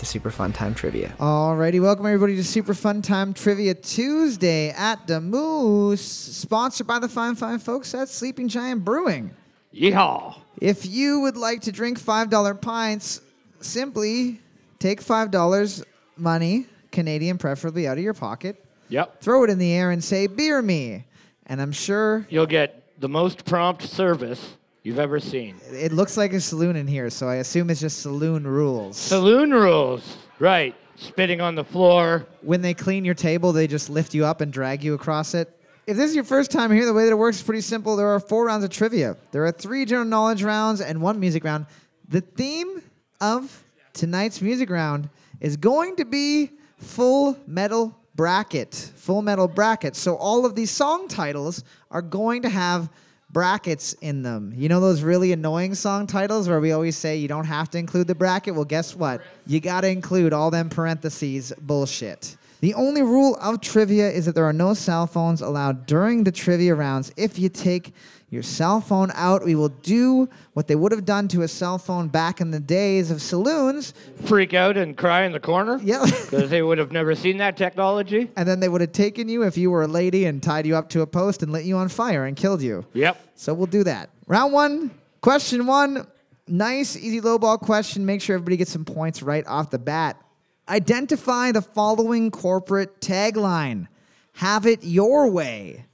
to Super Fun Time Trivia. Alrighty, welcome everybody to Super Fun Time Trivia Tuesday at the Moose, sponsored by the fine, fine folks at Sleeping Giant Brewing. Yeehaw! If you would like to drink $5 pints, simply take $5 money, Canadian preferably, out of your pocket, Yep. throw it in the air, and say, Beer me. And I'm sure You'll get the most prompt service you've ever seen. it looks like a saloon in here, so I assume it's just saloon rules. Saloon rules. Right. Spitting on the floor. when they clean your table, they just lift you up and drag you across it. If this is your first time here, the way that it works is pretty simple. There are four rounds of trivia. There are three general knowledge rounds and one music round. The theme of tonight's music round is going to be Full Metal Bracket. Full Metal Bracket. So all of these song titles are going to have brackets in them. You know those really annoying song titles where we always say you don't have to include the bracket? Well, guess what? You got to include all them parentheses bullshit. The only rule of trivia is that there are no cell phones allowed during the trivia rounds. If you take your cell phone out, we will do what they would have done to a cell phone back in the days of saloons. Freak out and cry in the corner. Yeah. Because they would have never seen that technology. and then they would have taken you if you were a lady and tied you up to a post and lit you on fire and killed you. Yep. So we'll do that. Round one, question one. Nice, easy low ball question. Make sure everybody gets some points right off the bat. Identify the following corporate tagline Have it your way.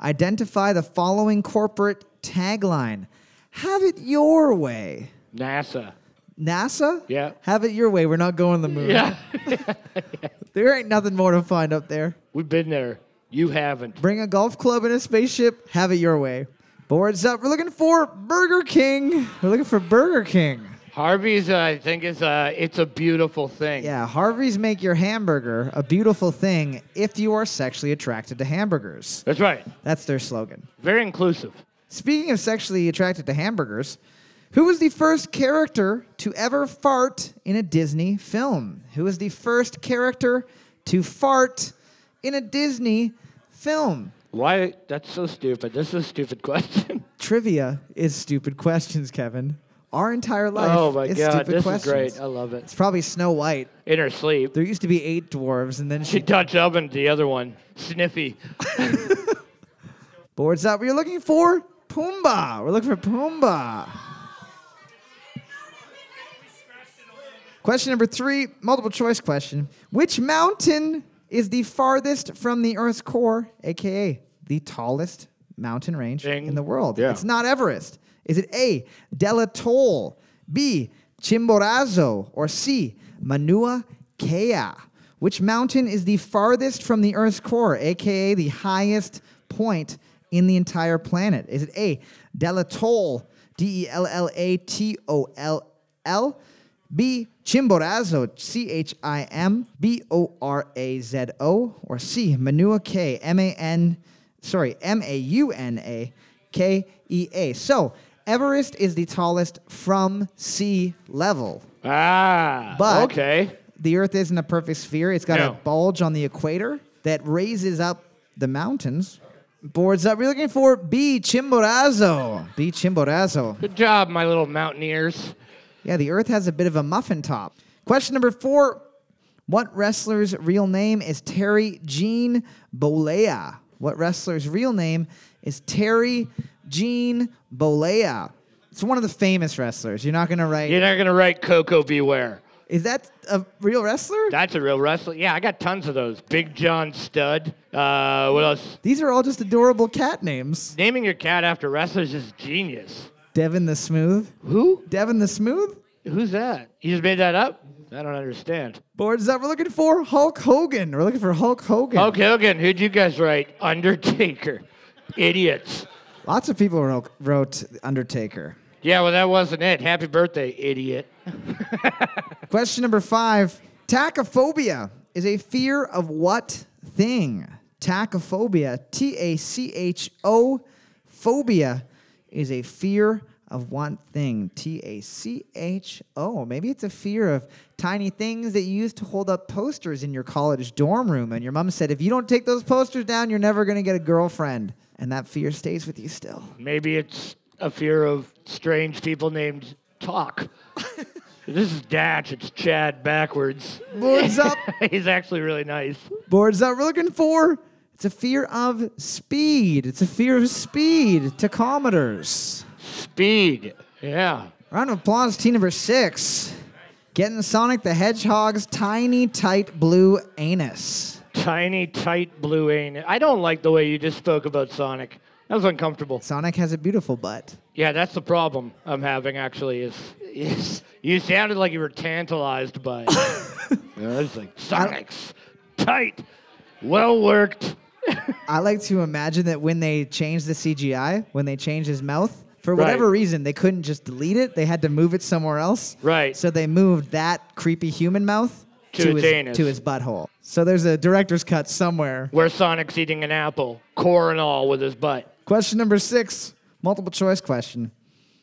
Identify the following corporate tagline Have it your way. NASA. NASA? Yeah. Have it your way. We're not going to the moon. Yeah. There ain't nothing more to find up there. We've been there. You haven't. Bring a golf club and a spaceship. Have it your way. Boards up. We're looking for Burger King. We're looking for Burger King. Harvey's, uh, I think, is uh, it's a beautiful thing. Yeah, Harvey's make your hamburger a beautiful thing if you are sexually attracted to hamburgers. That's right. That's their slogan. Very inclusive. Speaking of sexually attracted to hamburgers, who was the first character to ever fart in a Disney film? Who was the first character to fart in a Disney film? Why? That's so stupid. This is a stupid question. Trivia is stupid questions, Kevin. Our entire life oh my is god, stupid this questions. is great. I love it. It's probably Snow White. In her sleep. There used to be eight dwarves, and then She she touched up into the other one. Sniffy. boards up. We're looking for Pumbaa. We're looking for Pumbaa. Question number three, multiple choice question. Which mountain is the farthest from the Earth's core, aka the tallest mountain range Ding. in the world? Yeah. It's not Everest. Is it A, Delatol, B, Chimborazo, or C, Manua Kea? Which mountain is the farthest from the Earth's core, aka the highest point in the entire planet? Is it A, Delatol, D E L L A T O L L, B, Chimborazo, C H I M B O R A Z O, or C, Manua K, M A N, sorry, M A U N A K E A. So, Everest is the tallest from sea level. Ah. But okay. the Earth isn't a perfect sphere. It's got a bulge on the equator that raises up the mountains. Boards up. We're looking for B. Chimborazo. B. Chimborazo. Good job, my little mountaineers. Yeah, the Earth has a bit of a muffin top. Question number four. What wrestler's real name is Terry Jean Bolea? What wrestler's real name is Terry Jean Bolea? It's one of the famous wrestlers. You're not going to write. You're not gonna write Koko B. Ware. Is that a real wrestler? That's a real wrestler. Yeah, I got tons of those. Big John Studd. Uh, what else? These are all just adorable cat names. Naming your cat after wrestlers is genius. Devin the Smooth. Who? Devin the Smooth? Who's that? You just made that up? I don't understand. Boards that We're looking for Hulk Hogan. We're looking for Hulk Hogan. Hulk Hogan. Who'd you guys write? Undertaker. Idiots. Lots of people wrote, wrote Undertaker. Yeah, well, that wasn't it. Happy birthday, idiot. Question number five. Tachyphobia is a fear of what thing? Tachyphobia. T A C H O Phobia is a fear of one thing. T A C H O. Maybe it's a fear of tiny things that you used to hold up posters in your college dorm room. And your mom said, if you don't take those posters down, you're never going to get a girlfriend. And that fear stays with you still. Maybe it's a fear of strange people named Talk. this is Datch. It's Chad backwards. Boards up. He's actually really nice. Boards up. We're looking for. It's a fear of speed. It's a fear of speed. Tachometers. Speed. Yeah. Round of applause, team number six. Getting Sonic the Hedgehog's tiny, tight blue anus. Tiny, tight blue anus. I don't like the way you just spoke about Sonic. That was uncomfortable. Sonic has a beautiful butt. Yeah, that's the problem I'm having actually. Is, is you sounded like you were tantalized by it. yeah, it's like Sonic's tight, well worked. I like to imagine that when they changed the CGI, when they changed his mouth, for Right. whatever reason, they couldn't just delete it. They had to move it somewhere else. Right. So they moved that creepy human mouth To to his his, anus. to his butthole. So there's a director's cut somewhere. Where Sonic's eating an apple, core and all, with his butt. Question number six, multiple choice question.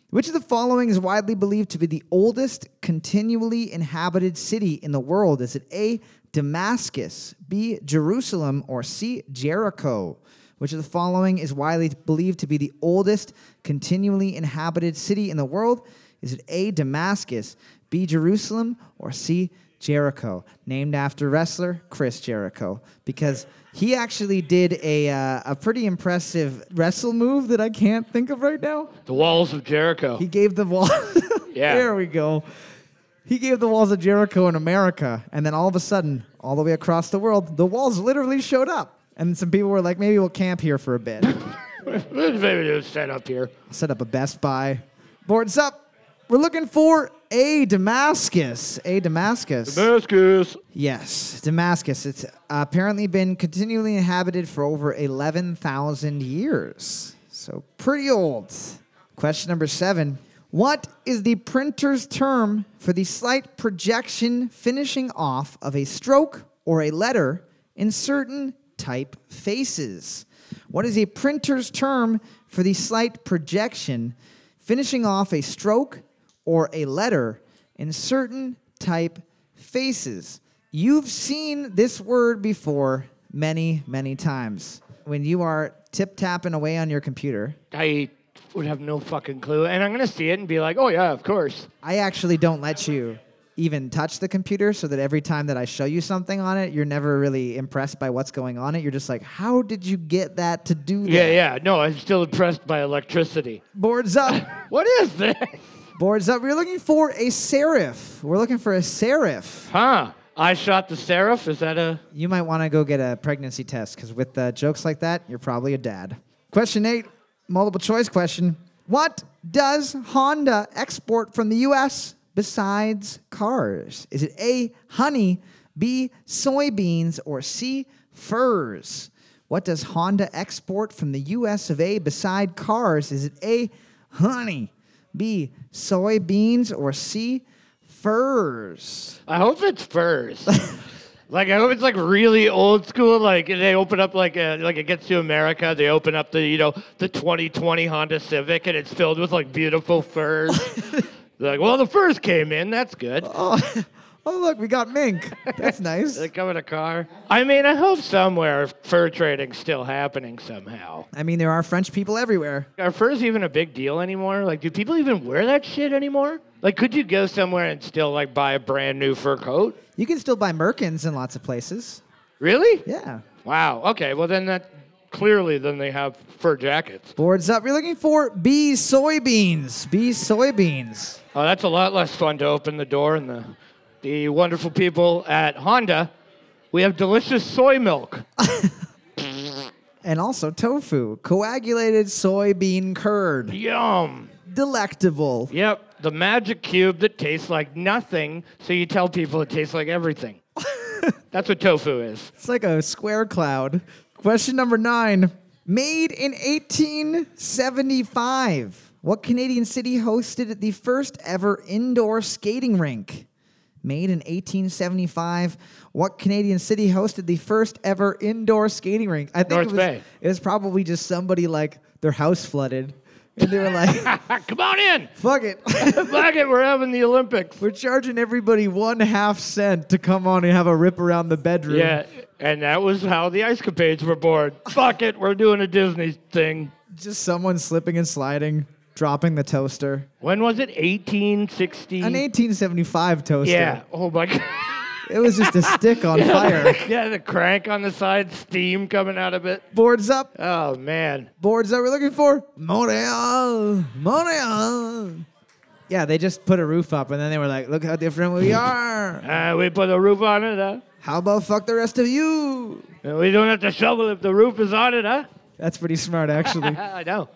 Which of the following is widely believed to be the oldest continually inhabited city in the world? Is it A, Damascus, B, Jerusalem, or C, Jericho? Which of the following is widely believed to be the oldest continually inhabited city in the world? Is it A, Damascus, B, Jerusalem, or C, Jericho? Named after wrestler Chris Jericho. Because he actually did a, uh, a pretty impressive wrestle move that I can't think of right now. The walls of Jericho. He gave the wall. Yeah. there we go. He gave the walls of Jericho in America, and then all of a sudden, all the way across the world, the walls literally showed up. And some people were like, maybe we'll camp here for a bit. Maybe do set up here. Set up a Best Buy. Boards up. We're looking for a Damascus. A Damascus. Damascus. Yes, Damascus. It's apparently been continually inhabited for over 11,000 years. So pretty old. Question number seven. What is the printer's term for the slight projection finishing off of a stroke or a letter in certain type faces? What is a printer's term for the slight projection finishing off a stroke or a letter in certain type faces. You've seen this word before many, many times. When you are tip tapping away on your computer, I would have no fucking clue. And I'm going to see it and be like, oh, yeah, of course. I actually don't let you even touch the computer so that every time that I show you something on it, you're never really impressed by what's going on it. You're just like, how did you get that to do that? Yeah, yeah. No, I'm still impressed by electricity. Boards up. What is this? Boards up. We're looking for a serif. We're looking for a serif. Huh? I shot the serif. Is that a. You might want to go get a pregnancy test because with uh, jokes like that, you're probably a dad. Question eight, multiple choice question. What does Honda export from the U.S. besides cars? Is it A, honey, B, soybeans, or C, furs? What does Honda export from the U.S. of A beside cars? Is it A, honey, B, soybeans, or C, furs? I hope it's furs. like I hope it's like really old school. Like they open up like a, like it gets to America. They open up the you know the 2020 Honda Civic and it's filled with like beautiful furs. They're like, well, the first came in. That's good. Oh, oh look, we got mink. That's nice. They come in a car. I mean, I hope somewhere fur trading's still happening somehow. I mean, there are French people everywhere. Are furs even a big deal anymore? Like, do people even wear that shit anymore? Like, could you go somewhere and still like buy a brand new fur coat? You can still buy merkins in lots of places. Really? Yeah. Wow. Okay. Well, then that clearly than they have fur jackets. Boards up. You're looking for B soybeans. B soybeans. Oh, that's a lot less fun to open the door and the the wonderful people at Honda. We have delicious soy milk. And also tofu, coagulated soybean curd. Yum. Delectable. Yep. The magic cube that tastes like nothing, so you tell people it tastes like everything. that's what tofu is. It's like a square cloud. Question number nine. Made in 1875, what Canadian city hosted the first ever indoor skating rink? Made in 1875, what Canadian city hosted the first ever indoor skating rink? I think North it was, Bay. it was probably just somebody like their house flooded, and they were like, Come on in. Fuck it. Fuck it. We're having the Olympics. We're charging everybody one half cent to come on and have a rip around the bedroom. Yeah, and that was how the Ice Capades were born. Fuck it. We're doing a Disney thing. Just someone slipping and sliding, dropping the toaster. When was it? 1860. An 1875 toaster. Yeah. Oh my god. It was just a stick on fire. yeah, the crank on the side, steam coming out of it. Boards up. Oh man. Boards that we're looking for. Montreal. Montreal. Yeah, they just put a roof up and then they were like, look how different we are. Uh, we put a roof on it, huh? How about fuck the rest of you? We don't have to shovel if the roof is on it, huh? That's pretty smart, actually. I know.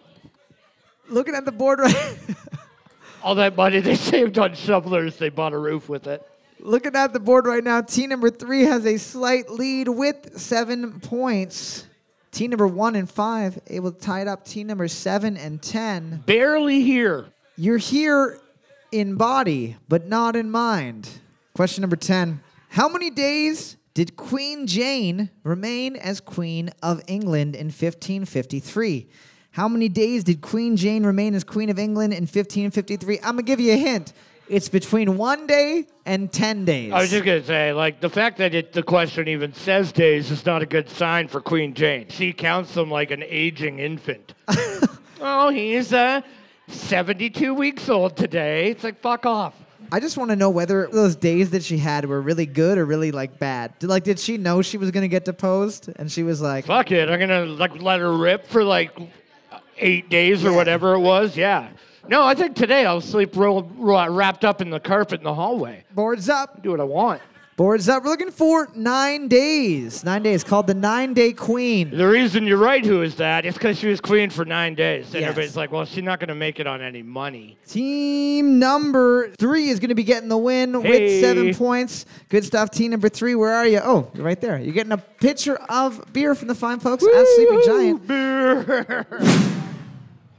Looking at the board right All that money they saved on shovelers, they bought a roof with it. Looking at the board right now, team number three has a slight lead with seven points. Team number one and five able to tie it up. Team number seven and ten. Barely here. You're here in body, but not in mind. Question number 10. How many days did Queen Jane remain as Queen of England in 1553? How many days did Queen Jane remain as Queen of England in 1553? I'm going to give you a hint. It's between one day and 10 days. I was just gonna say, like, the fact that it, the question even says days is not a good sign for Queen Jane. She counts them like an aging infant. oh, he's uh, 72 weeks old today. It's like, fuck off. I just want to know whether those days that she had were really good or really like bad. Did, like, did she know she was going to get deposed? And she was like, Fuck it. I'm gonna like let her rip for like eight days or Yeah. whatever it was. Yeah. No, I think today I'll sleep rolled, ro- wrapped up in the carpet in the hallway. boards up. Do what I want. Boards up. We're looking for nine days. Nine days called the nine day queen. The reason you're right, who is that? It's because she was queen for nine days. And Yes. everybody's like, well, she's not going to make it on any money. Team number three is going to be getting the win with seven points. Good stuff. Team number three, where are you? Oh, you're right there. You're getting a pitcher of beer from the fine folks at Sleeping Giant. Beer.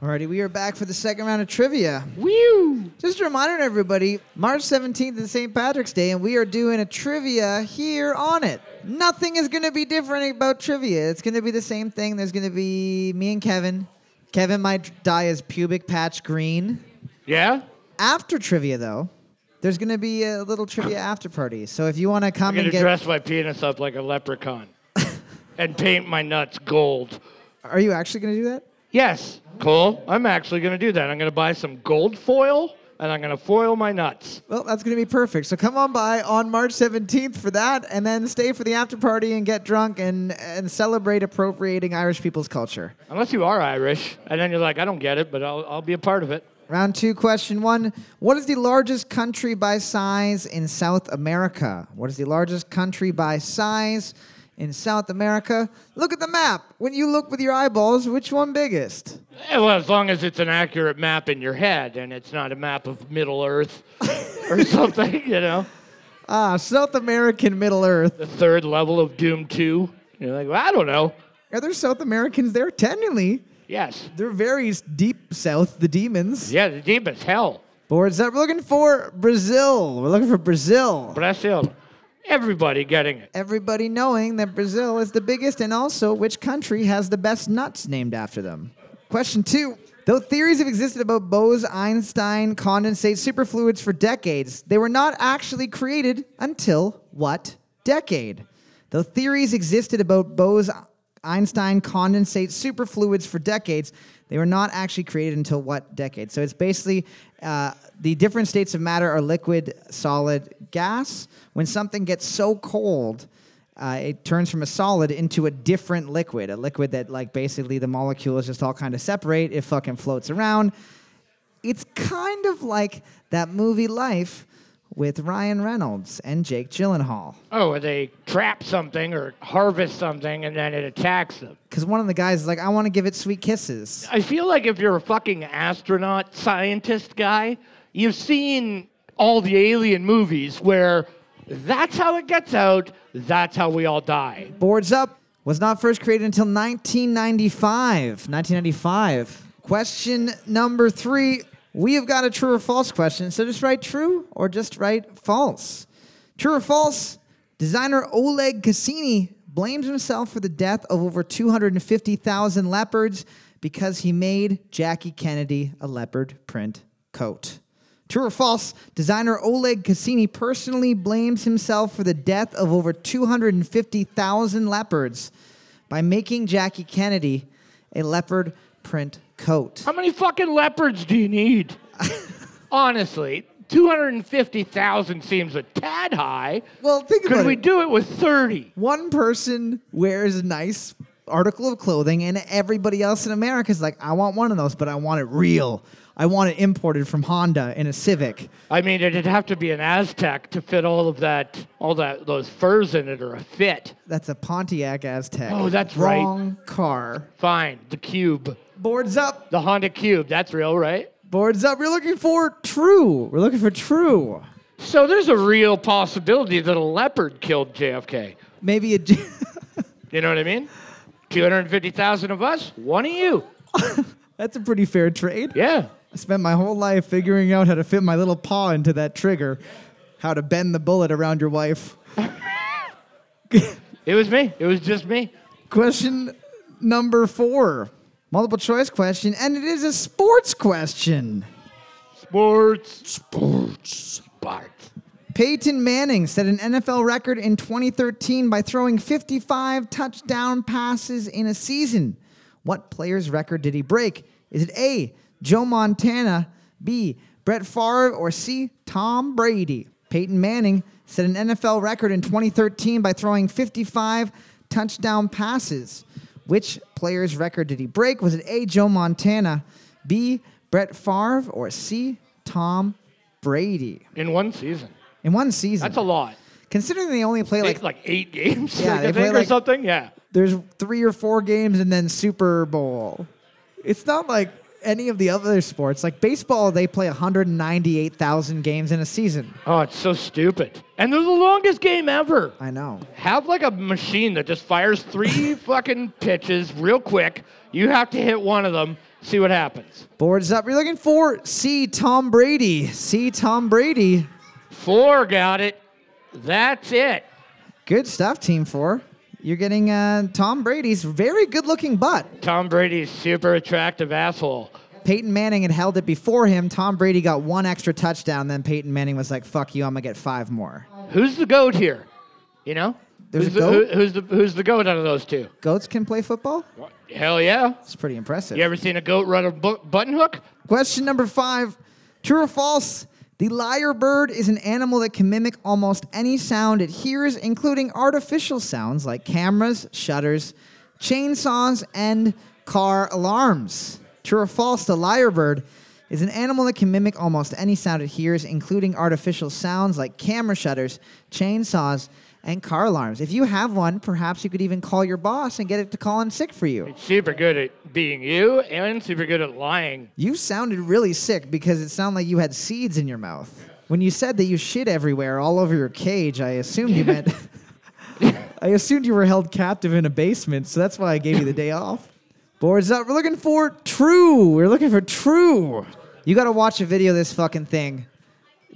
Alrighty, we are back for the second round of trivia. Woo. Just a reminder to everybody, March 17th is St. Patrick's Day, and we are doing a trivia here on it. Nothing is going to be different about trivia. It's going to be the same thing. There's going to be me and Kevin. Kevin might dye his pubic patch green. Yeah? After trivia, though, there's going to be a little trivia after party. So if you want to come I'm and to get. dress my penis up like a leprechaun and paint my nuts gold. Are you actually going to do that? Yes, Cool. I'm actually going to do that. I'm going to buy some gold foil and I'm going to foil my nuts. Well, that's going to be perfect. So come on by on March 17th for that, and then stay for the after party and get drunk and, and celebrate appropriating Irish people's culture. Unless you are Irish. And then you're like, I don't get it, but I'll, I'll be a part of it. Round two, question one. What is the largest country by size in South America? What is the largest country by size in South America? Look at the map. When you look with your eyeballs, which one biggest? Eh, Well, as long as it's an accurate map in your head and it's not a map of Middle Earth or something, you know, Ah, South American Middle Earth. the third level of Doom 2. You're like, well, I don't know. Are there South Americans there? Technically, Yes. they're very deep south, the demons. Yeah, the deep as hell. Boards up. We're looking for Brazil. We're looking for Brazil. Brazil. Everybody getting it. Everybody knowing that Brazil is the biggest and also which country has the best nuts named after them. Question two. Though theories have existed about Bose Einstein condensate superfluids for decades, they were not actually created until what decade? Though theories existed about Bose Einstein condensate superfluids for decades, they were not actually created until what decade? So it's basically uh, the different states of matter are liquid, solid, gas. When something gets so cold, uh, it turns from a solid into a different liquid, a liquid that like basically the molecules just all kind of separate. It fucking floats around. It's kind of like that movie Life with Ryan Reynolds and Jake Gyllenhaal. Oh, they trap something or harvest something and then it attacks them. Because one of the guys is like, I want to give it sweet kisses. I feel like if you're a fucking astronaut scientist guy, you've seen all the alien movies where that's how it gets out, that's how we all die. Boards Up was not first created until 1995. 1995. Question number three. We have got a true or false question. So just write true or just write false. True or false? Designer Oleg Cassini blames himself for the death of over 250,000 leopards because he made Jackie Kennedy a leopard print coat. True or false, designer Oleg Cassini personally blames himself for the death of over 250,000 leopards by making Jackie Kennedy a leopard print coat. How many fucking leopards do you need? Honestly, 250,000 seems a tad high. Well, think about it. Could we it. do it with 30? One person wears a nice article of clothing, and everybody else in America is like, I want one of those, but I want it real. I want it imported from Honda in a Civic. I mean, it'd have to be an Aztek to fit all of that, all that, those furs in it, or a fit. That's a Pontiac Aztek. Oh, that's right. Wrong car. Fine, the Cube, Boards up. the Honda Cube. That's real, right? Boards up. We're looking for true. We're looking for true. So there's a real possibility that a leopard killed JFK. Maybe a. You know what I mean? 250,000 of us, one of you. That's a pretty fair trade. Yeah. I spent my whole life figuring out how to fit my little paw into that trigger, how to bend the bullet around your wife. It was me. It was just me. Question number four. Multiple choice question, and it is a sports question. Sports. Sports. Sports. Peyton Manning set an NFL record in 2013 by throwing 55 touchdown passes in a season. What player's record did he break? Is it A, Joe Montana, B, Brett Favre, or C, Tom Brady? Peyton Manning set an NFL record in 2013 by throwing 55 touchdown passes. Which player's record did he break? Was it A, Joe Montana, B, Brett Favre, or C, Tom Brady? In one season. In one season. That's a lot. Considering they only play Like, like like eight games, Yeah, like, they I play think, or like- something. Yeah. there's three or four games and then Super Bowl. It's not like any of the other sports. Like baseball, they play 198,000 games in a season. Oh, it's so stupid. And they're the longest game ever. I know. Have like a machine that just fires three fucking pitches real quick. You have to hit one of them, see what happens. Boards up. You're looking for C. Tom Brady. C. Tom Brady. Four got it. That's it. Good stuff, Team Four. You're getting uh, Tom Brady's very good-looking butt. Tom Brady's super attractive asshole. Peyton Manning had held it before him. Tom Brady got one extra touchdown. Then Peyton Manning was like, "Fuck you, I'm gonna get five more." Who's the goat here? You know? There's who's a the, goat? who- who's the who's the goat out of those two? Goats can play football. Hell yeah. It's pretty impressive. You ever seen a goat run a bu- button hook? Question number five True or false? The lyre bird is an animal that can mimic almost any sound it hears, including artificial sounds like cameras, shutters, chainsaws, and car alarms. True or false? The lyre bird is an animal that can mimic almost any sound it hears, including artificial sounds like camera shutters, chainsaws, and car alarms. If you have one, perhaps you could even call your boss and get it to call in sick for you. It's super good at being you and super good at lying. You sounded really sick because it sounded like you had seeds in your mouth. When you said that you shit everywhere all over your cage, I assumed you meant I assumed you were held captive in a basement, so that's why I gave you the day off. Boards up. We're looking for true. We're looking for true. You got to watch a video of this fucking thing.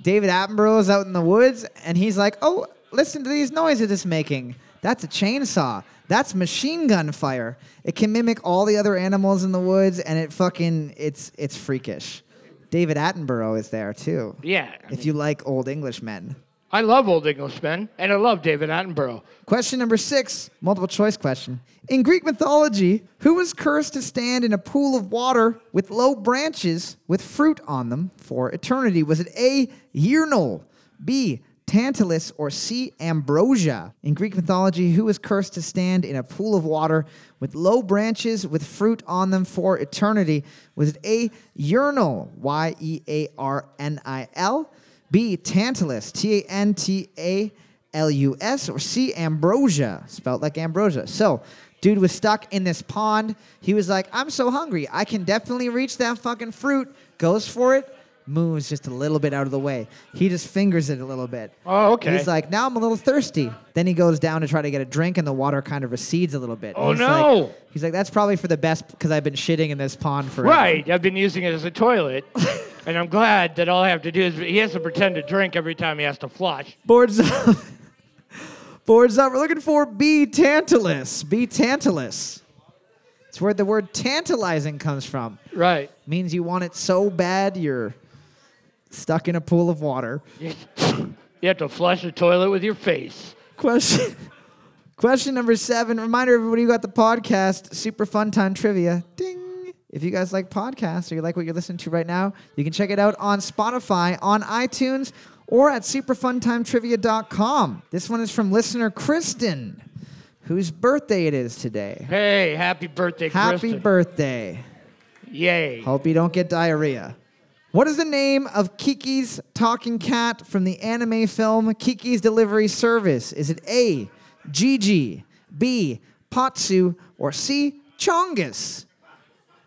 David Attenborough is out in the woods, and he's like, "Oh, listen to these noises it's making. That's a chainsaw. That's machine gun fire. It can mimic all the other animals in the woods, and it fucking it's it's freakish." David Attenborough is there too. Yeah. I If mean, you like old Englishmen. I love Old Englishmen, and I love David Attenborough. Question number six, multiple choice question. In Greek mythology, who was cursed to stand in a pool of water with low branches with fruit on them for eternity? Was it A, Eurynoe, B, Tantalus, or C, Ambrosia? In Greek mythology, who was cursed to stand in a pool of water with low branches with fruit on them for eternity? Was it A, Eurynoe, Y E A R N I L, B, Tantalus, T A N T A L U S, or C, Ambrosia, spelled like ambrosia. So, dude was stuck in this pond. He was like, I'm so hungry. I can definitely reach that fucking fruit. Goes for it, moves just a little bit out of the way. He just fingers it a little bit. Oh, okay. He's like, now I'm a little thirsty. Then he goes down to try to get a drink, and the water kind of recedes a little bit. Oh, He's no. Like, he's like, that's probably for the best because I've been shitting in this pond for Right. I've been using it as a toilet, and I'm glad that all I have to do is he has to pretend to drink every time he has to flush. Boards up. Boards up. We're looking for B. Tantalus. B. Tantalus. It's where the word tantalizing comes from. Right. Means you want it so bad you're stuck in a pool of water. You have to flush the toilet with your face. Question Question number seven. Reminder everybody you got the podcast, Super Fun Time Trivia. Ding. If you guys like podcasts or you like what you're listening to right now, you can check it out on Spotify, on iTunes, or at superfuntimetrivia.com. This one is from listener Kristen, whose birthday it is today. Hey, happy birthday, Happy Kristen. birthday. Yay. Hope you don't get diarrhea. What is the name of Kiki's talking cat from the anime film Kiki's Delivery Service? Is it A, Jiji, B, Patsu, or C, Chongus?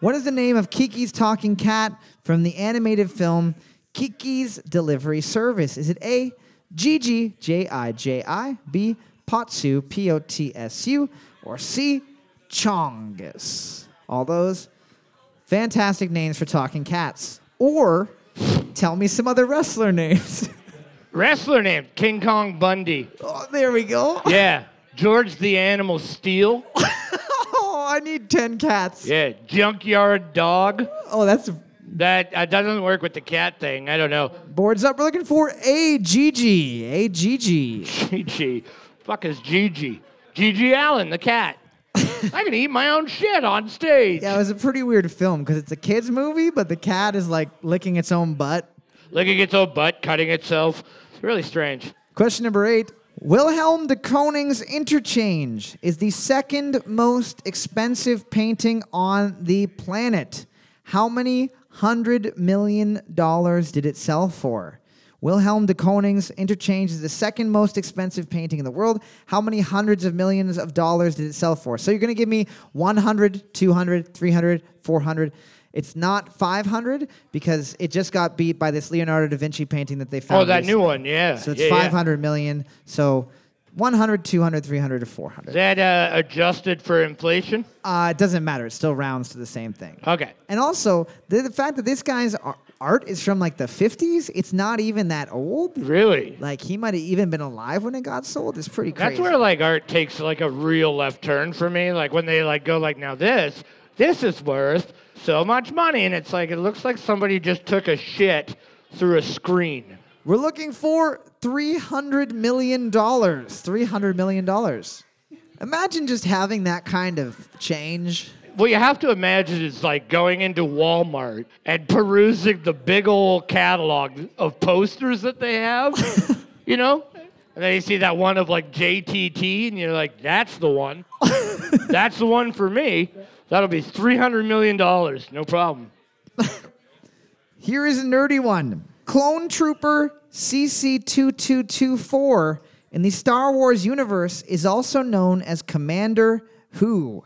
What is the name of Kiki's talking cat from the animated film Kiki's Delivery Service? Is it A, Jiji, J I J I, B, Potsu, P O T S U, or C, Chongus? All those fantastic names for talking cats. Or tell me some other wrestler names. Wrestler name King Kong Bundy. oh, there we go. Yeah. George the Animal Steele. Oh, I need 10 cats. Yeah. Junkyard Dog. Oh, that's That uh, doesn't work with the cat thing. I don't know. boards up. We're looking for a Jiji. A Jiji. Jiji. Fuck is Gigi? GG Allin, the cat. I can eat my own shit on stage. Yeah, it was a pretty weird film because it's a kids movie, but the cat is like licking its own butt. Licking its own butt, cutting itself. It's really strange. Question number eight. Wilhelm de Kooning's Interchange is the second most expensive painting on the planet. How many hundred million dollars did it sell for? Wilhelm de Kooning's Interchange is the second most expensive painting in the world. How many hundreds of millions of dollars did it sell for? So you're going to give me 100, 200, 300, 400. It's not 500 because it just got beat by this Leonardo da Vinci painting that they found. Oh, that recently. new one, yeah. So it's yeah, yeah. 500 million. So 100, 200, 300, or 400. Is that uh, adjusted for inflation? Uh, it doesn't matter. It still rounds to the same thing. Okay. And also, the, the fact that these guy's ar- art is from like the 50s, it's not even that old. Really? Like he might have even been alive when it got sold. It's pretty crazy. That's where like art takes like a real left turn for me. Like when they like go like now this this is worth so much money and it's like it looks like somebody just took a shit through a screen. We're looking for $300 million. $300 million. Imagine just having that kind of change. What you have to imagine is like going into Walmart and perusing the big old catalog of posters that they have, you know? And then you see that one of like JTT, and you're like, that's the one. that's the one for me. That'll be $300 million. No problem. Here is a nerdy one. Clone Trooper CC2224 in the Star Wars universe is also known as Commander Who.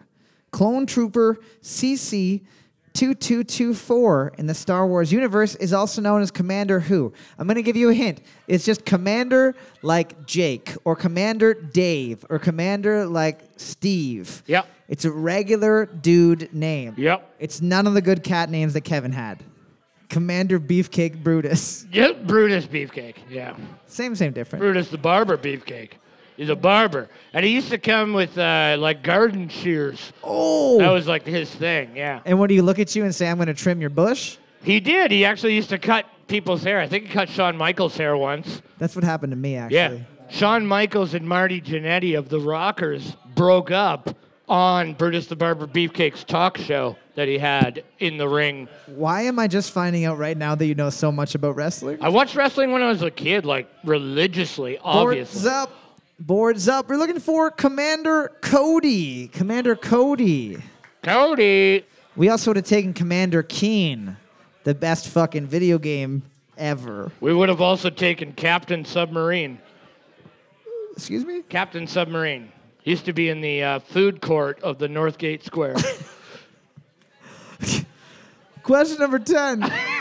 Clone Trooper CC2224 in the Star Wars universe is also known as Commander Who. I'm going to give you a hint. It's just Commander like Jake or Commander Dave or Commander like Steve. Yep. It's a regular dude name. Yep. It's none of the good cat names that Kevin had. Commander Beefcake Brutus. Yep, Brutus Beefcake. Yeah. Same, same, different. Brutus the barber beefcake. He's a barber. And he used to come with uh, like garden shears. Oh! That was like his thing, yeah. and what do you look at you and say, I'm going to trim your bush? He did. He actually used to cut people's hair. I think he cut Shawn Michaels' hair once. That's what happened to me, actually. Yeah. Shawn Michaels and Marty Jannetty of the Rockers broke up on Brutus the Barber Beefcake's talk show that he had in the ring. Why am I just finding out right now that you know so much about wrestling? I watched wrestling when I was a kid, like religiously, Boards obviously. up. Boards up. We're looking for Commander Cody. Commander Cody. Cody. We also would have taken Commander Keen, the best fucking video game ever. We would have also taken Captain Submarine. Excuse me? Captain Submarine. Used to be in the uh, food court of the Northgate Square. Question number 10.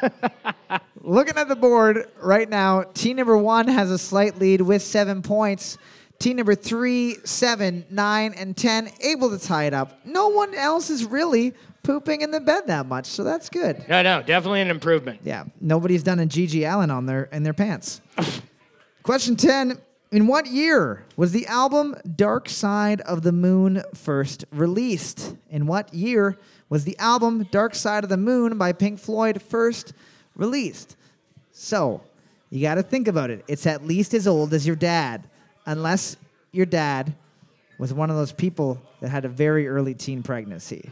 Looking at the board right now, team number one has a slight lead with seven points. Team number three, seven, nine, and 10 able to tie it up. No one else is really pooping in the bed that much, so that's good. no, no, definitely an improvement. Yeah, nobody's done a GG Allin on their in their pants. Question 10. In what year was the album Dark Side of the Moon first released? In what year was the album Dark Side of the Moon by Pink Floyd first released? So, you got to think about it. It's at least as old as your dad, unless your dad was one of those people that had a very early teen pregnancy.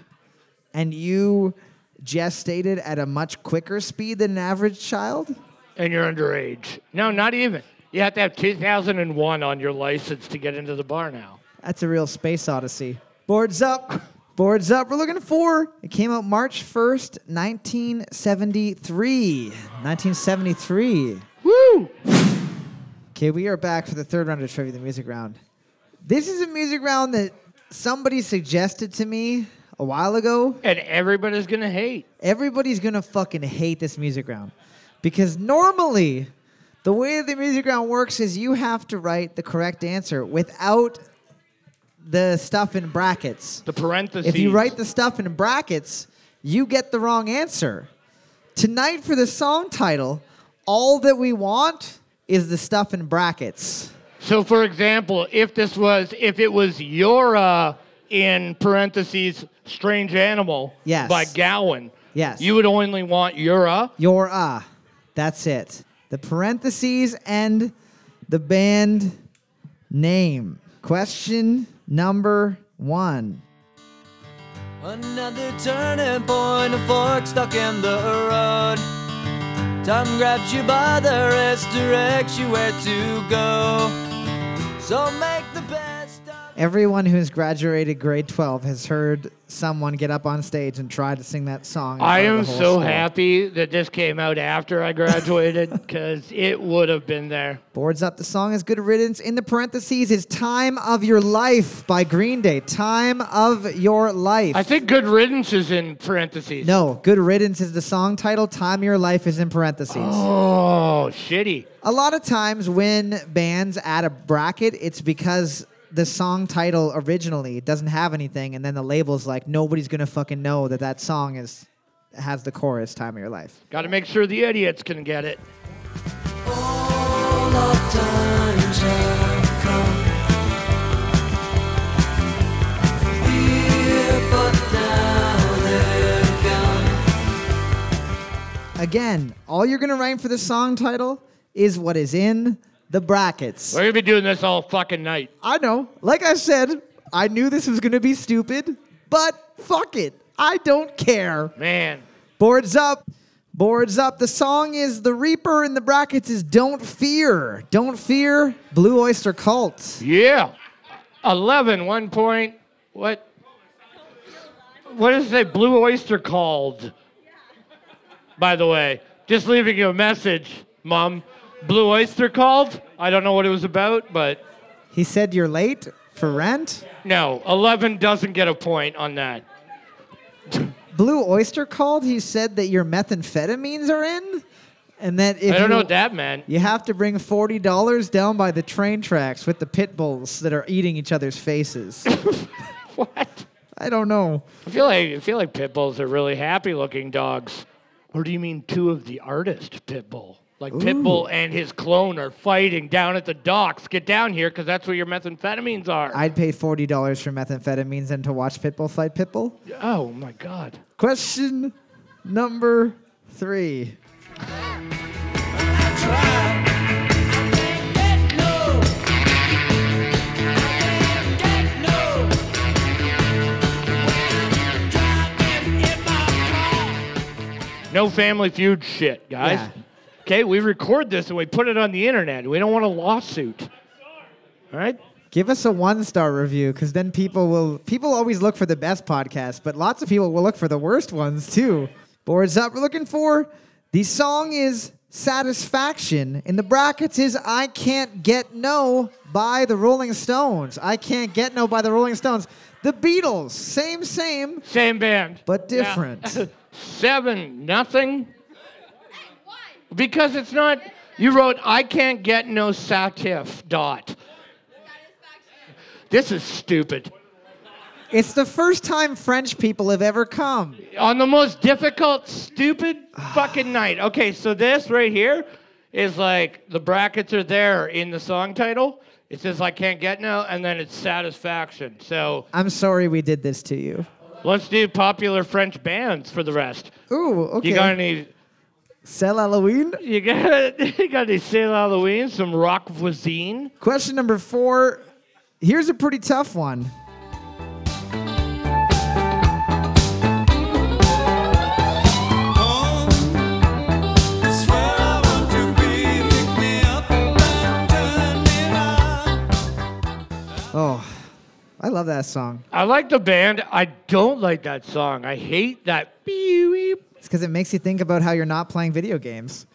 And you gestated at a much quicker speed than an average child? And you're underage. No, not even. You have to have 2001 on your license to get into the bar now. That's a real space odyssey. Boards up. Boards up. We're looking for. It came out March 1st, 1973. 1973. Woo! Okay, we are back for the third round of Trivia the Music Round. This is a music round that somebody suggested to me a while ago. And everybody's going to hate. Everybody's gonna fucking hate this music round. Because normally, the way the music round works is you have to write the correct answer without the stuff in brackets. The parentheses. If you write the stuff in brackets, you get the wrong answer. Tonight, for the song title, all that we want is the stuff in brackets. So, for example, if this was, if it was Yora in parentheses, Strange Animal Yes. by Gowan, Yes. you would only want Yura. Your ah. That's it. The parentheses and the band name. Question number one. Another turning point, a fork stuck in the road. Time grabs you by the wrist, directs you where to go. So make the best Everyone who's graduated grade 12 has heard someone get up on stage and try to sing that song. I am so school. happy that this came out after I graduated because it would have been there. Boards up. The song is Good Riddance. In the parentheses is Time of Your Life by Green Day. Time of Your Life. I think Good Riddance is in parentheses. no, Good Riddance is the song title. Time of Your Life is in parentheses. Oh, shitty. A lot of times when bands add a bracket, it's because the song title originally doesn't have anything, and then the label's like, nobody's gonna fucking know that that song is has the chorus "Time of Your Life." Got to make sure the idiots can get it. all our times have come. Here, but now they're gone. Again, all you're gonna write for the song title is what is in the brackets. We're to be doing this all fucking night. I know. Like I said, I knew this was gonna be stupid, but fuck it, I don't care. Man. Boards up. Boards up. The song is The Reaper in the brackets is Don't Fear. Don't Fear, Blue Oyster Cult. Yeah. 11, one point. What? What is that blue oyster called? By the way, just leaving you a message, Mom. Blue oyster called? I don't know what it was about, but He said you're late for rent? no, 11 doesn't get a point on that. Blue Oyster called? He said that your methamphetamines are in? And that if I don't you, know what that meant. you have to bring $40 down by the train tracks with the pit bulls that are eating each other's faces. What? I don't know. I feel like I feel like pit bulls are really happy looking dogs. Or do you mean two of the artist pit bull? Like Pitbull and his clone are fighting down at the docks. Get down here because that's where your methamphetamines are. I'd pay $40 for methamphetamines and to watch Pitbull fight Pitbull. oh my god. Question number three. No family feud shit, guys. Yeah. Okay, we record this and we put it on the internet. We don't want a lawsuit. All right? Give us a one star review because then people will. People always look for the best podcast, but lots of people will look for the worst ones too. Boards up. We're looking for the song is Satisfaction. In the brackets is I Can't Get No by the Rolling Stones. I Can't Get No by the Rolling Stones. The Beatles. Same, same. Same band. But Yeah. different. Seven, nothing. Because it's not. You wrote, I can't get no satif dot. This is stupid. It's the first time French people have ever come. On the most difficult, stupid fucking night. Okay, so this right here, is like the brackets are there in the song title. It says I can't get no, and then it's satisfaction. So I'm sorry we did this to you. let's do popular French bands for the rest. Ooh, okay. You got any? Sell Halloween? You got you got any Saint Halloween? Some rock voisine? Question number four. Here's a pretty tough one. Oh, I love that song. I like the band. I don't like that song. I hate that. Because it makes you think about how you're not playing video games.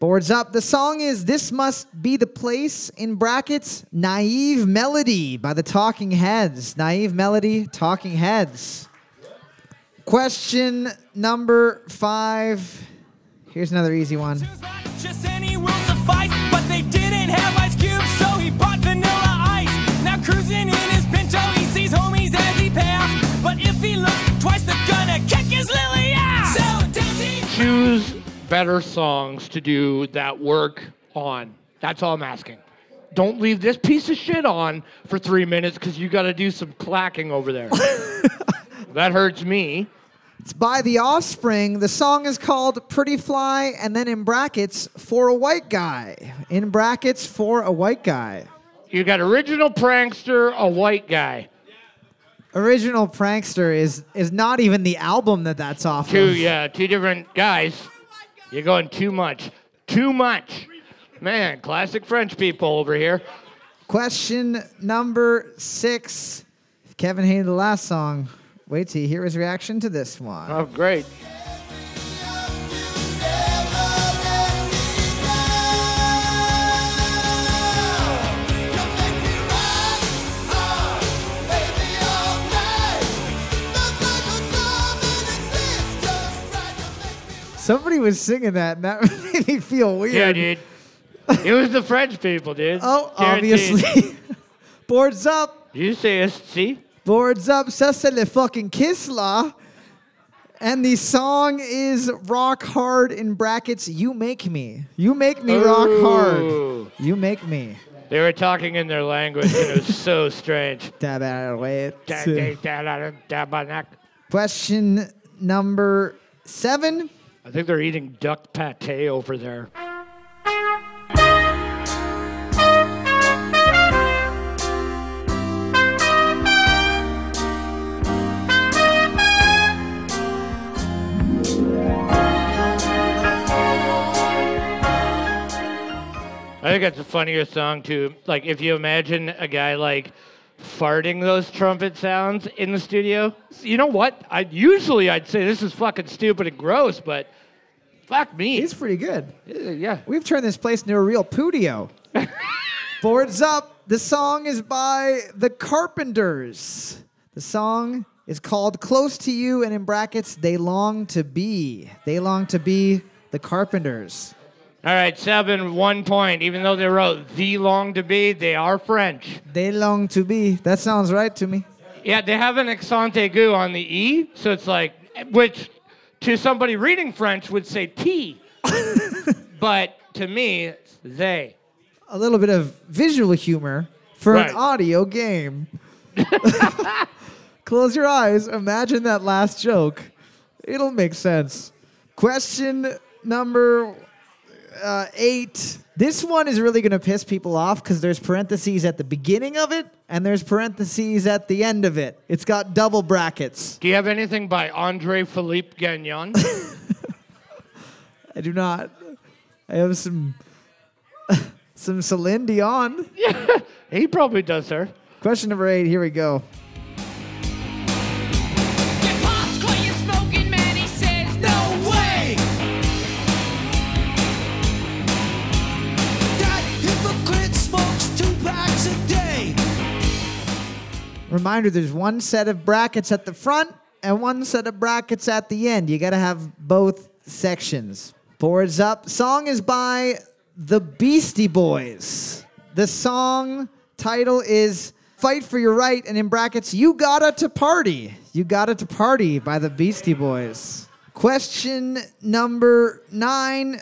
Boards up. The song is This Must Be the Place, in brackets, Naive Melody by the Talking Heads. Naive Melody, Talking Heads. Question number five. Here's another easy one. Better songs to do that work on. That's all I'm asking. Don't leave this piece of shit on for three minutes because you got to do some clacking over there. that hurts me. It's by The Offspring. The song is called Pretty Fly, and then in brackets, For a White Guy. In brackets, For a White Guy. You got original prankster, a white guy. Original Prankster is is not even the album that that's off Two, of. yeah, two different guys. You're going too much. Too much. Man, classic French people over here. Question number six. If Kevin hated the last song, wait till you hear his reaction to this one. Oh, great. Somebody was singing that, and that made me feel weird. Yeah, dude. It was the French people, dude. Oh, Guaranteed. obviously. Boards up. You say SC? Boards up. Ça, c'est le fucking kiss là. And the song is Rock Hard in brackets, You Make Me. You Make Me Rock Hard. You Make Me. They were talking in their language, and it was so strange. Question number seven. I think they're eating duck pate over there. I think that's a funnier song too. Like if you imagine a guy like farting those trumpet sounds in the studio. You know what? I usually I'd say this is fucking stupid and gross, but fuck me. He's pretty good. yeah. We've turned this place into a real pudio. Boards up. The song is by The Carpenters. The song is called Close to You, and in brackets, They Long to Be. They Long to Be The Carpenters. All right, seven, one point. Even though they wrote the long to be, they are French. They Long to Be. That sounds right to me. Yeah, they have an accent aigu on the E, so it's like, which to somebody reading French would say T. but to me, it's they. A little bit of visual humor for Right. an audio game. Close your eyes. Imagine that last joke. It'll make sense. Question number uh, eight. This one is really going to piss people off because there's parentheses at the beginning of it and there's parentheses at the end of it. It's got double brackets. Do you have anything by Andre Philippe Gagnon? I do not. I have some some Celine Dion. Yeah, he probably does, sir. Question number eight. Here we go. Reminder: There's one set of brackets at the front and one set of brackets at the end. You got to have both sections. Boards up. Song is by the Beastie Boys. The song title is "Fight for Your Right," and in brackets, "You Gotta to Party." You gotta to party by the Beastie Boys. Question number nine.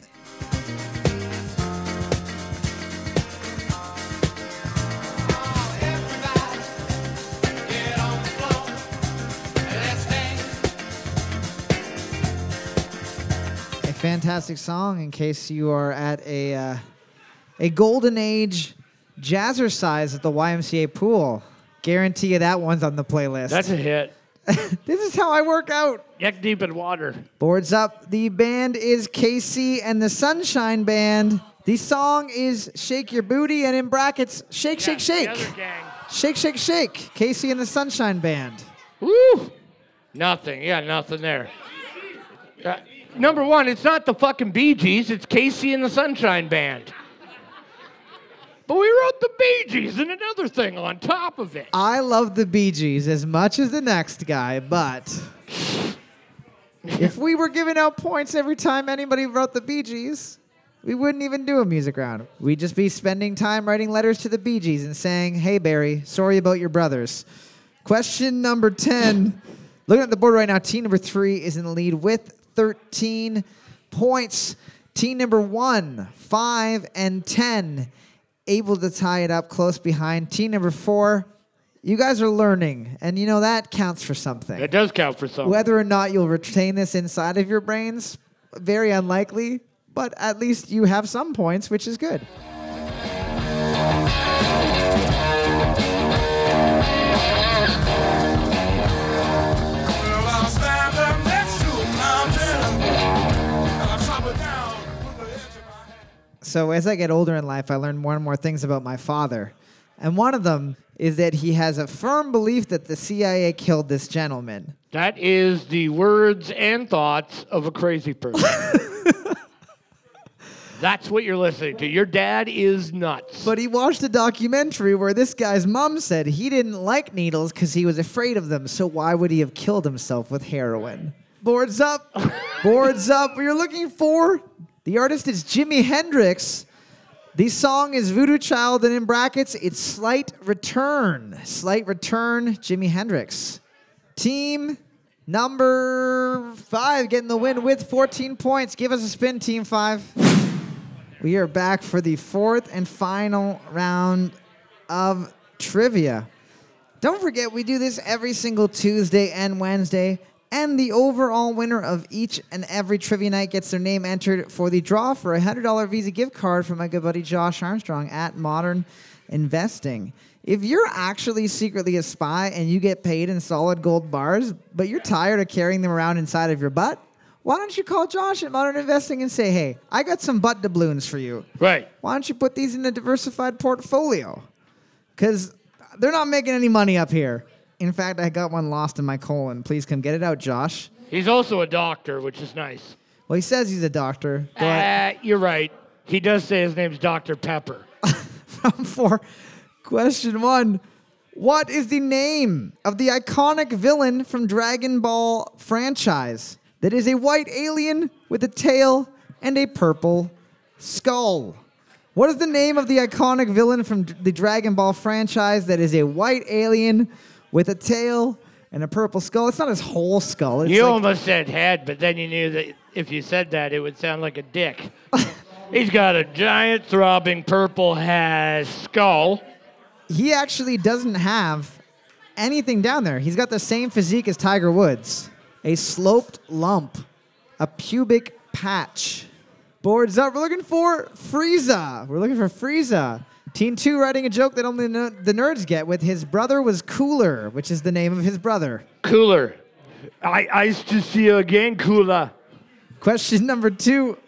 Fantastic song. In case you are at a uh, a golden age jazzercise at the YMCA pool, guarantee you that one's on the playlist. That's a hit. this is how I work out. Neck deep in water. Boards up. The band is Casey and the Sunshine Band. The song is Shake Your Booty, and in brackets, Shake, Shake, Yeah, Shake. gang. Shake, Shake, Shake. Casey and the Sunshine Band. Woo! Nothing. Yeah, nothing there. Uh, number one, it's not the fucking Bee Gees. It's Casey and the Sunshine Band. But we wrote the Bee Gees and another thing on top of it. I love the Bee Gees as much as the next guy, but if we were giving out points every time anybody wrote the Bee Gees, we wouldn't even do a music round. We'd just be spending time writing letters to the Bee Gees and saying, Hey, Barry, sorry about your brothers. Question number 10. Looking at the board right now, team number three is in the lead with 13 points. Team number one, five, and 10 able to tie it up close behind. Team number four, you guys are learning, and you know that counts for something. It does count for something. Whether or not you'll retain this inside of your brains, very unlikely, but at least you have some points, which is good. So as I get older in life, I learn more and more things about my father. And one of them is that he has a firm belief that the CIA killed this gentleman. That is the words and thoughts of a crazy person. That's what you're listening to. Your dad is nuts. But he watched a documentary where this guy's mom said he didn't like needles because he was afraid of them. So why would he have killed himself with heroin? Boards up. Boards up. You're looking for. The artist is Jimi Hendrix. The song is Voodoo Child, and in brackets, it's Slight Return. Slight Return, Jimi Hendrix. Team number five getting the win with 14 points. Give us a spin, Team Five. We are back for the fourth and final round of trivia. Don't forget, we do this every single Tuesday and Wednesday. And the overall winner of each and every trivia night gets their name entered for the draw for a $100 Visa gift card from my good buddy Josh Armstrong at Modern Investing. If you're actually secretly a spy and you get paid in solid gold bars, but you're tired of carrying them around inside of your butt, why don't you call Josh at Modern Investing and say, hey, I got some butt doubloons for you. right. Why don't you put these in a diversified portfolio? Because they're not making any money up here. In fact, I got one lost in my colon. Please come get it out, Josh. He's also a doctor, which is nice. Well, he says he's a doctor. Ahead. Uh, you're right. He does say his name's Dr. Pepper. Round four. Question one. What is the name of the iconic villain from Dragon Ball franchise that is a white alien with a tail and a purple skull? What is the name of the iconic villain from the Dragon Ball franchise that is a white alien with a tail and a purple skull? It's not his whole skull. It's You like- almost said head, but then you knew that if you said that, it would sound like a dick. He's got a giant throbbing purple has skull. he actually doesn't have anything down there. He's got the same physique as Tiger Woods a sloped lump, a pubic patch. Boards up. We're looking for Frieza. We're looking for Frieza. Team 2 writing a joke that only the the nerds get with his brother was Cooler, which is the name of his brother. Cooler. I ice to see you again, Cooler. Question number two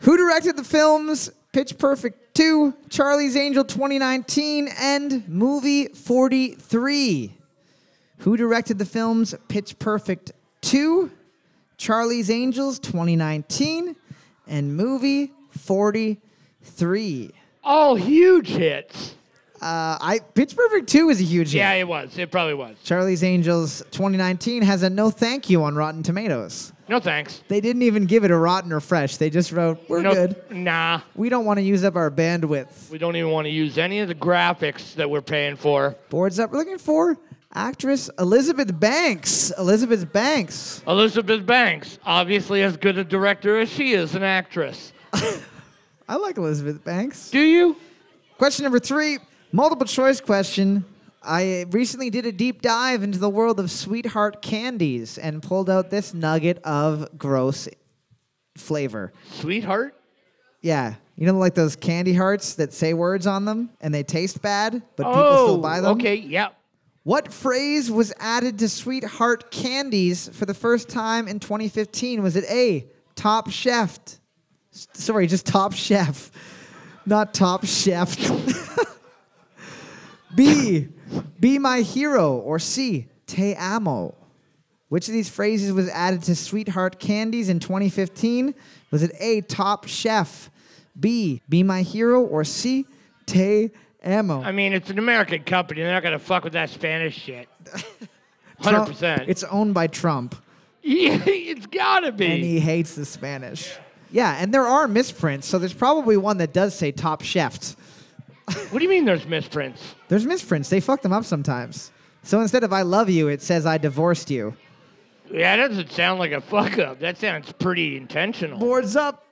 Who directed the films Pitch Perfect 2, Charlie's Angel 2019, and Movie 43? Who directed the films Pitch Perfect 2, Charlie's Angels 2019, and Movie 43? All huge hits. Uh, I Pitch Perfect 2 is a huge hit. Yeah, it was. It probably was. Charlie's Angels 2019 has a no thank you on Rotten Tomatoes. No thanks. They didn't even give it a rotten or fresh. They just wrote, "We're no, good." Nah. We don't want to use up our bandwidth. We don't even want to use any of the graphics that we're paying for. Boards up. We're looking for actress Elizabeth Banks. Elizabeth Banks. Elizabeth Banks, obviously as good a director as she is an actress. I like Elizabeth Banks. Do you? Question number three, multiple choice question. I recently did a deep dive into the world of sweetheart candies and pulled out this nugget of gross flavor. Sweetheart? Yeah. You know, like those candy hearts that say words on them and they taste bad, but people oh, still buy them? okay, yeah. What phrase was added to Sweetheart candies for the first time in 2015? Was it A, Top Chef? Sorry, just Top Chef, not Top Chef. B, Be My Hero, or C, Te Amo? Which of these phrases was added to Sweetheart candies in 2015? Was it A, Top Chef, B, Be My Hero, or C, Te Amo? I mean, it's an American company. They're not going to fuck with that Spanish shit. 100%. It's owned by Trump. yeah, it's got to be. and he hates the Spanish. Yeah, and there are misprints, so there's probably one that does say Top Chef. what do you mean there's misprints? There's misprints. They fuck them up sometimes. So instead of I love you, it says I divorced you. Yeah, that doesn't sound like a fuck up. That sounds pretty intentional. Boards up.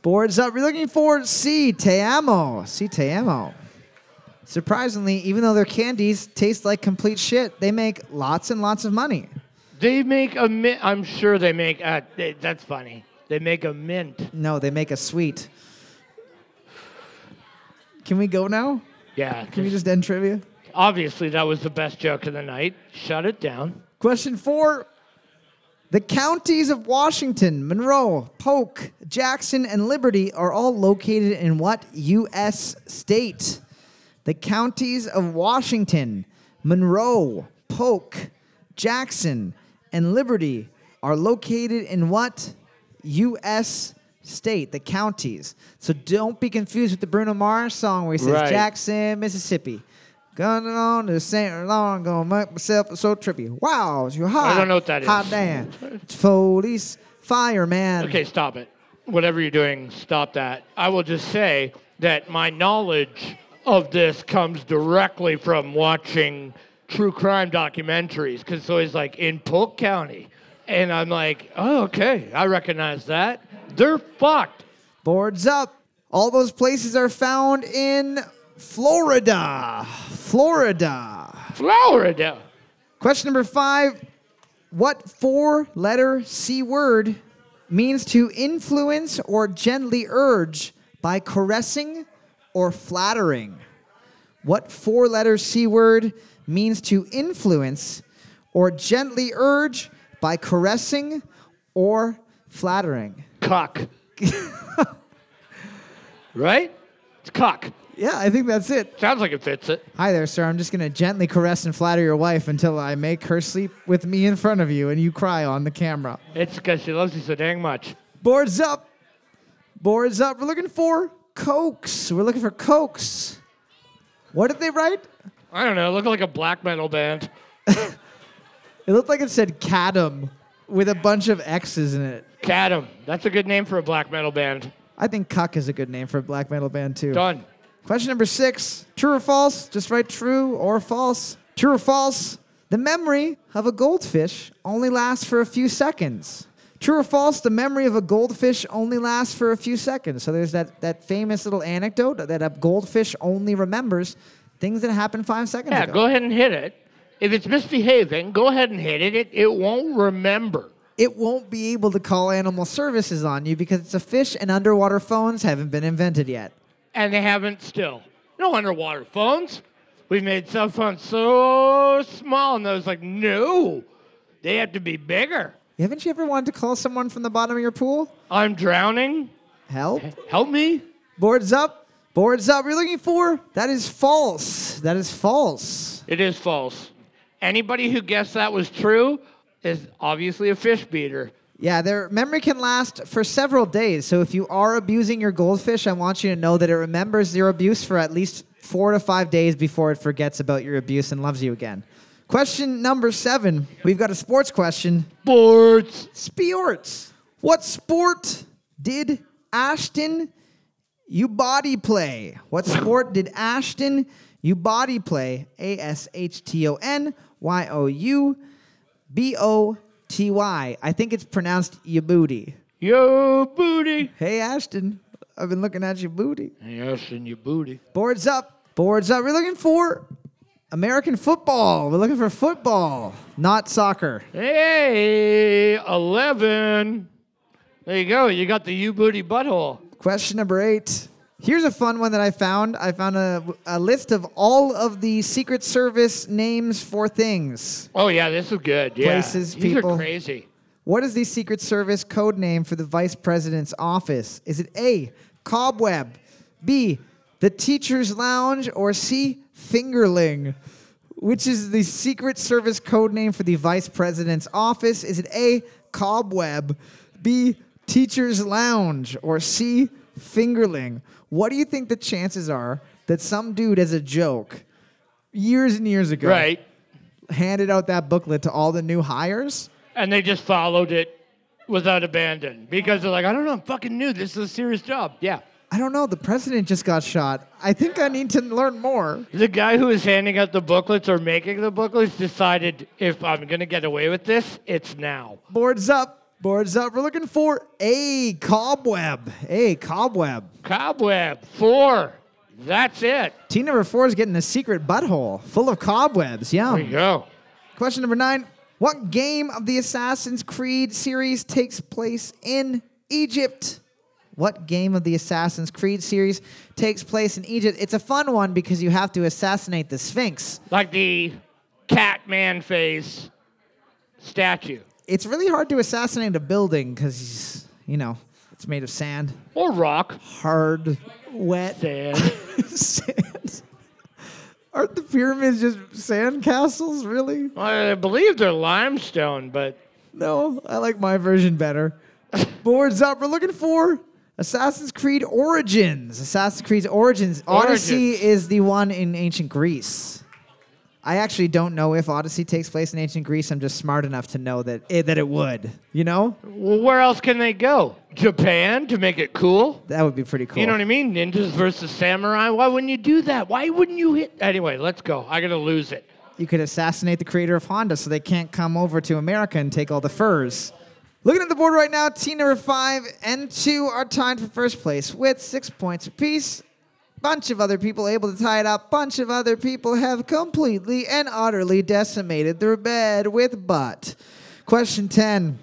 Boards up. We're looking for C. Te amo. C. Te amo. Surprisingly, even though their candies taste like complete shit, they make lots and lots of money. They make a mint. I'm sure they make. Uh, they, that's funny. They make a mint. No, they make a sweet. Can we go now? Yeah. Can we just end trivia? Obviously, that was the best joke of the night. Shut it down. Question four. The counties of Washington, Monroe, Polk, Jackson, and Liberty are all located in what U.S. state? The counties of Washington, Monroe, Polk, Jackson, and Liberty are located in what U.S. state? The counties. So don't be confused with the Bruno Mars song where he says Right. Jackson, Mississippi. Going on to St. Laurent, gonna make myself so trippy. Wow, you hot. I don't know what that is. Hot damn. Police, fireman. Okay, stop it. Whatever you're doing, stop that. I will just say that my knowledge of this comes directly from watching true crime documentaries because it's always like in Polk County. And I'm like, oh, okay, I recognize that. They're fucked. Boards up. All those places are found in Florida. Florida. Florida. Question number five What four letter C word means to influence or gently urge by caressing or flattering? What four letter C word means to influence or gently urge by caressing or flattering? Cock. right? It's cock. Yeah, I think that's it. Sounds like it fits it. Hi there, sir. I'm just going to gently caress and flatter your wife until I make her sleep with me in front of you and you cry on the camera. It's because she loves you so dang much. Boards up. Boards up. We're looking for Cokes. We're looking for Cokes. What did they write? I don't know. Look like a black metal band. It looked like it said Cadam with a bunch of X's in it. Cadam. That's a good name for a black metal band. I think Cuck is a good name for a black metal band, too. Done. Question number six True or false? Just write true or false. True or false? The memory of a goldfish only lasts for a few seconds. True or false? The memory of a goldfish only lasts for a few seconds. So there's that, that famous little anecdote that a goldfish only remembers things that happened five seconds Yeah, ago. Yeah, go ahead and hit it. If it's misbehaving, go ahead and hit it. It, it won't remember. It won't be able to call animal services on you because it's a fish and underwater phones haven't been invented yet. And they haven't still. No underwater phones. We've made cell phones so small, and I was like, no, they have to be bigger. Haven't you ever wanted to call someone from the bottom of your pool? I'm drowning. Help? Help me. Boards up. Boards up. You're looking for? That is false. That is false. It is false. Anybody who guessed that was true is obviously a fish beater. Yeah, their memory can last for several days. So if you are abusing your goldfish, I want you to know that it remembers your abuse for at least four to five days before it forgets about your abuse and loves you again. Question number seven. We've got a sports question. Sports. Sports. What sport did Ashton you body play? What sport did Ashton you body play? A S H T O N Y O U B O T Y. I think it's pronounced your booty. Yo, booty. Hey Ashton, I've been looking at your booty. Yes, in your booty. Boards up. Boards up. We're looking for American football. We're looking for football, not soccer. Hey, 11. There you go. You got the U booty butthole. Question number eight. Here's a fun one that I found. I found a, a list of all of the Secret Service names for things. Oh yeah, this is good. Yeah. Places, These people. are crazy. What is the Secret Service code name for the Vice President's office? Is it A, Cobweb, B, the Teacher's Lounge, or C, Fingerling? Which is the Secret Service code name for the Vice President's office? Is it A, Cobweb, B, Teacher's Lounge, or C, Fingerling? What do you think the chances are that some dude, as a joke, years and years ago, Right. handed out that booklet to all the new hires? And they just followed it without abandon because they're like, I don't know, I'm fucking new. This is a serious job. Yeah. I don't know. The president just got shot. I think I need to learn more. The guy who was handing out the booklets or making the booklets decided if I'm gonna get away with this, it's now. Boards up. Boards up. We're looking for a cobweb. A cobweb. Cobweb four. That's it. Team number four is getting a secret butthole full of cobwebs. Yeah. There you go. Question number nine. What game of the Assassin's Creed series takes place in Egypt? What game of the Assassin's Creed series takes place in Egypt? It's a fun one because you have to assassinate the Sphinx. Like the cat man face statue. It's really hard to assassinate a building because, you know, it's made of sand. Or rock. hard, wet Sand. sand. Aren't the pyramids just sand castles, really? I believe they're limestone, but No, I like my version better. Boards up. We're looking for Assassin's Creed Origins. Assassin's Creed Origins. Odyssey is the one in ancient Greece. I actually don't know if Odyssey takes place in ancient Greece. I'm just smart enough to know that it, that it would. You know, well, where else can they go? Japan to make it cool? that would be pretty cool. You know what I mean? Ninjas versus samurai. Why wouldn't you do that? Why wouldn't you hit? Anyway, let's go. I gotta lose it. you could assassinate the creator of Honda so they can't come over to America and take all the furs. Looking at the board right now, team number five and two are tied for first place with six points apiece. Bunch of other people able to tie it up. Bunch of other people have completely and utterly decimated their bed with butt. Question 10.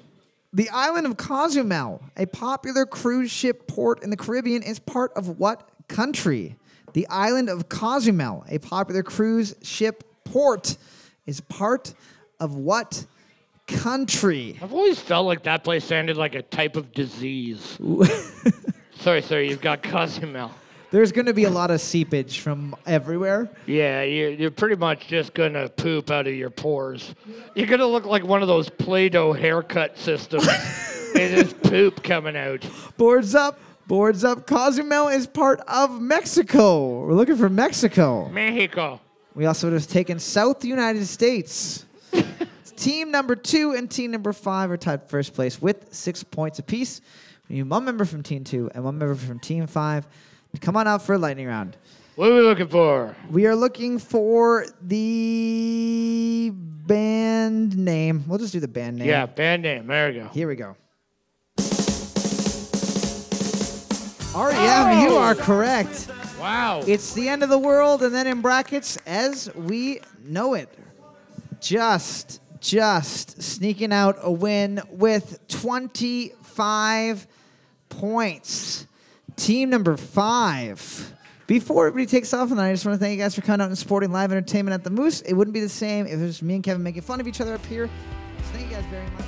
The island of Cozumel, a popular cruise ship port in the Caribbean, is part of what country? The island of Cozumel, a popular cruise ship port, is part of what country? I've always felt like that place sounded like a type of disease. sorry, sorry, you've got Cozumel. There's going to be a lot of seepage from everywhere. Yeah, you're, you're pretty much just gonna poop out of your pores. You're gonna look like one of those Play-Doh haircut systems. it is poop coming out. Boards up. Boards up. Cozumel is part of Mexico. We're looking for Mexico. Mexico. We also would have taken South United States. team number two and team number five are tied first place with six points apiece. We need one member from team two and one member from team five. Come on out for a lightning round. What are we looking for? We are looking for the band name. We'll just do the band name. Yeah, band name. There we go. Here we go. REM, you are correct. Wow. It's the end of the world, and then in brackets, as we know it. Just, just sneaking out a win with 25 points. Team number five. Before everybody takes off tonight, I just want to thank you guys for coming out and supporting live entertainment at the Moose. It wouldn't be the same if it was me and Kevin making fun of each other up here. So thank you guys very much.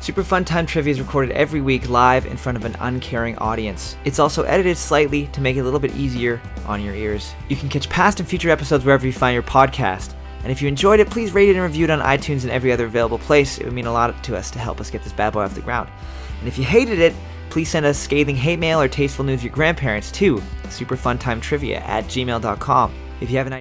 Super Fun Time Trivia is recorded every week live in front of an uncaring audience. It's also edited slightly to make it a little bit easier on your ears. You can catch past and future episodes wherever you find your podcast. And if you enjoyed it, please rate it and review it on iTunes and every other available place. It would mean a lot to us to help us get this bad boy off the ground. And if you hated it, please send us scathing hate mail or tasteful news of your grandparents to superfuntimetrivia at gmail.com. If you have an idea,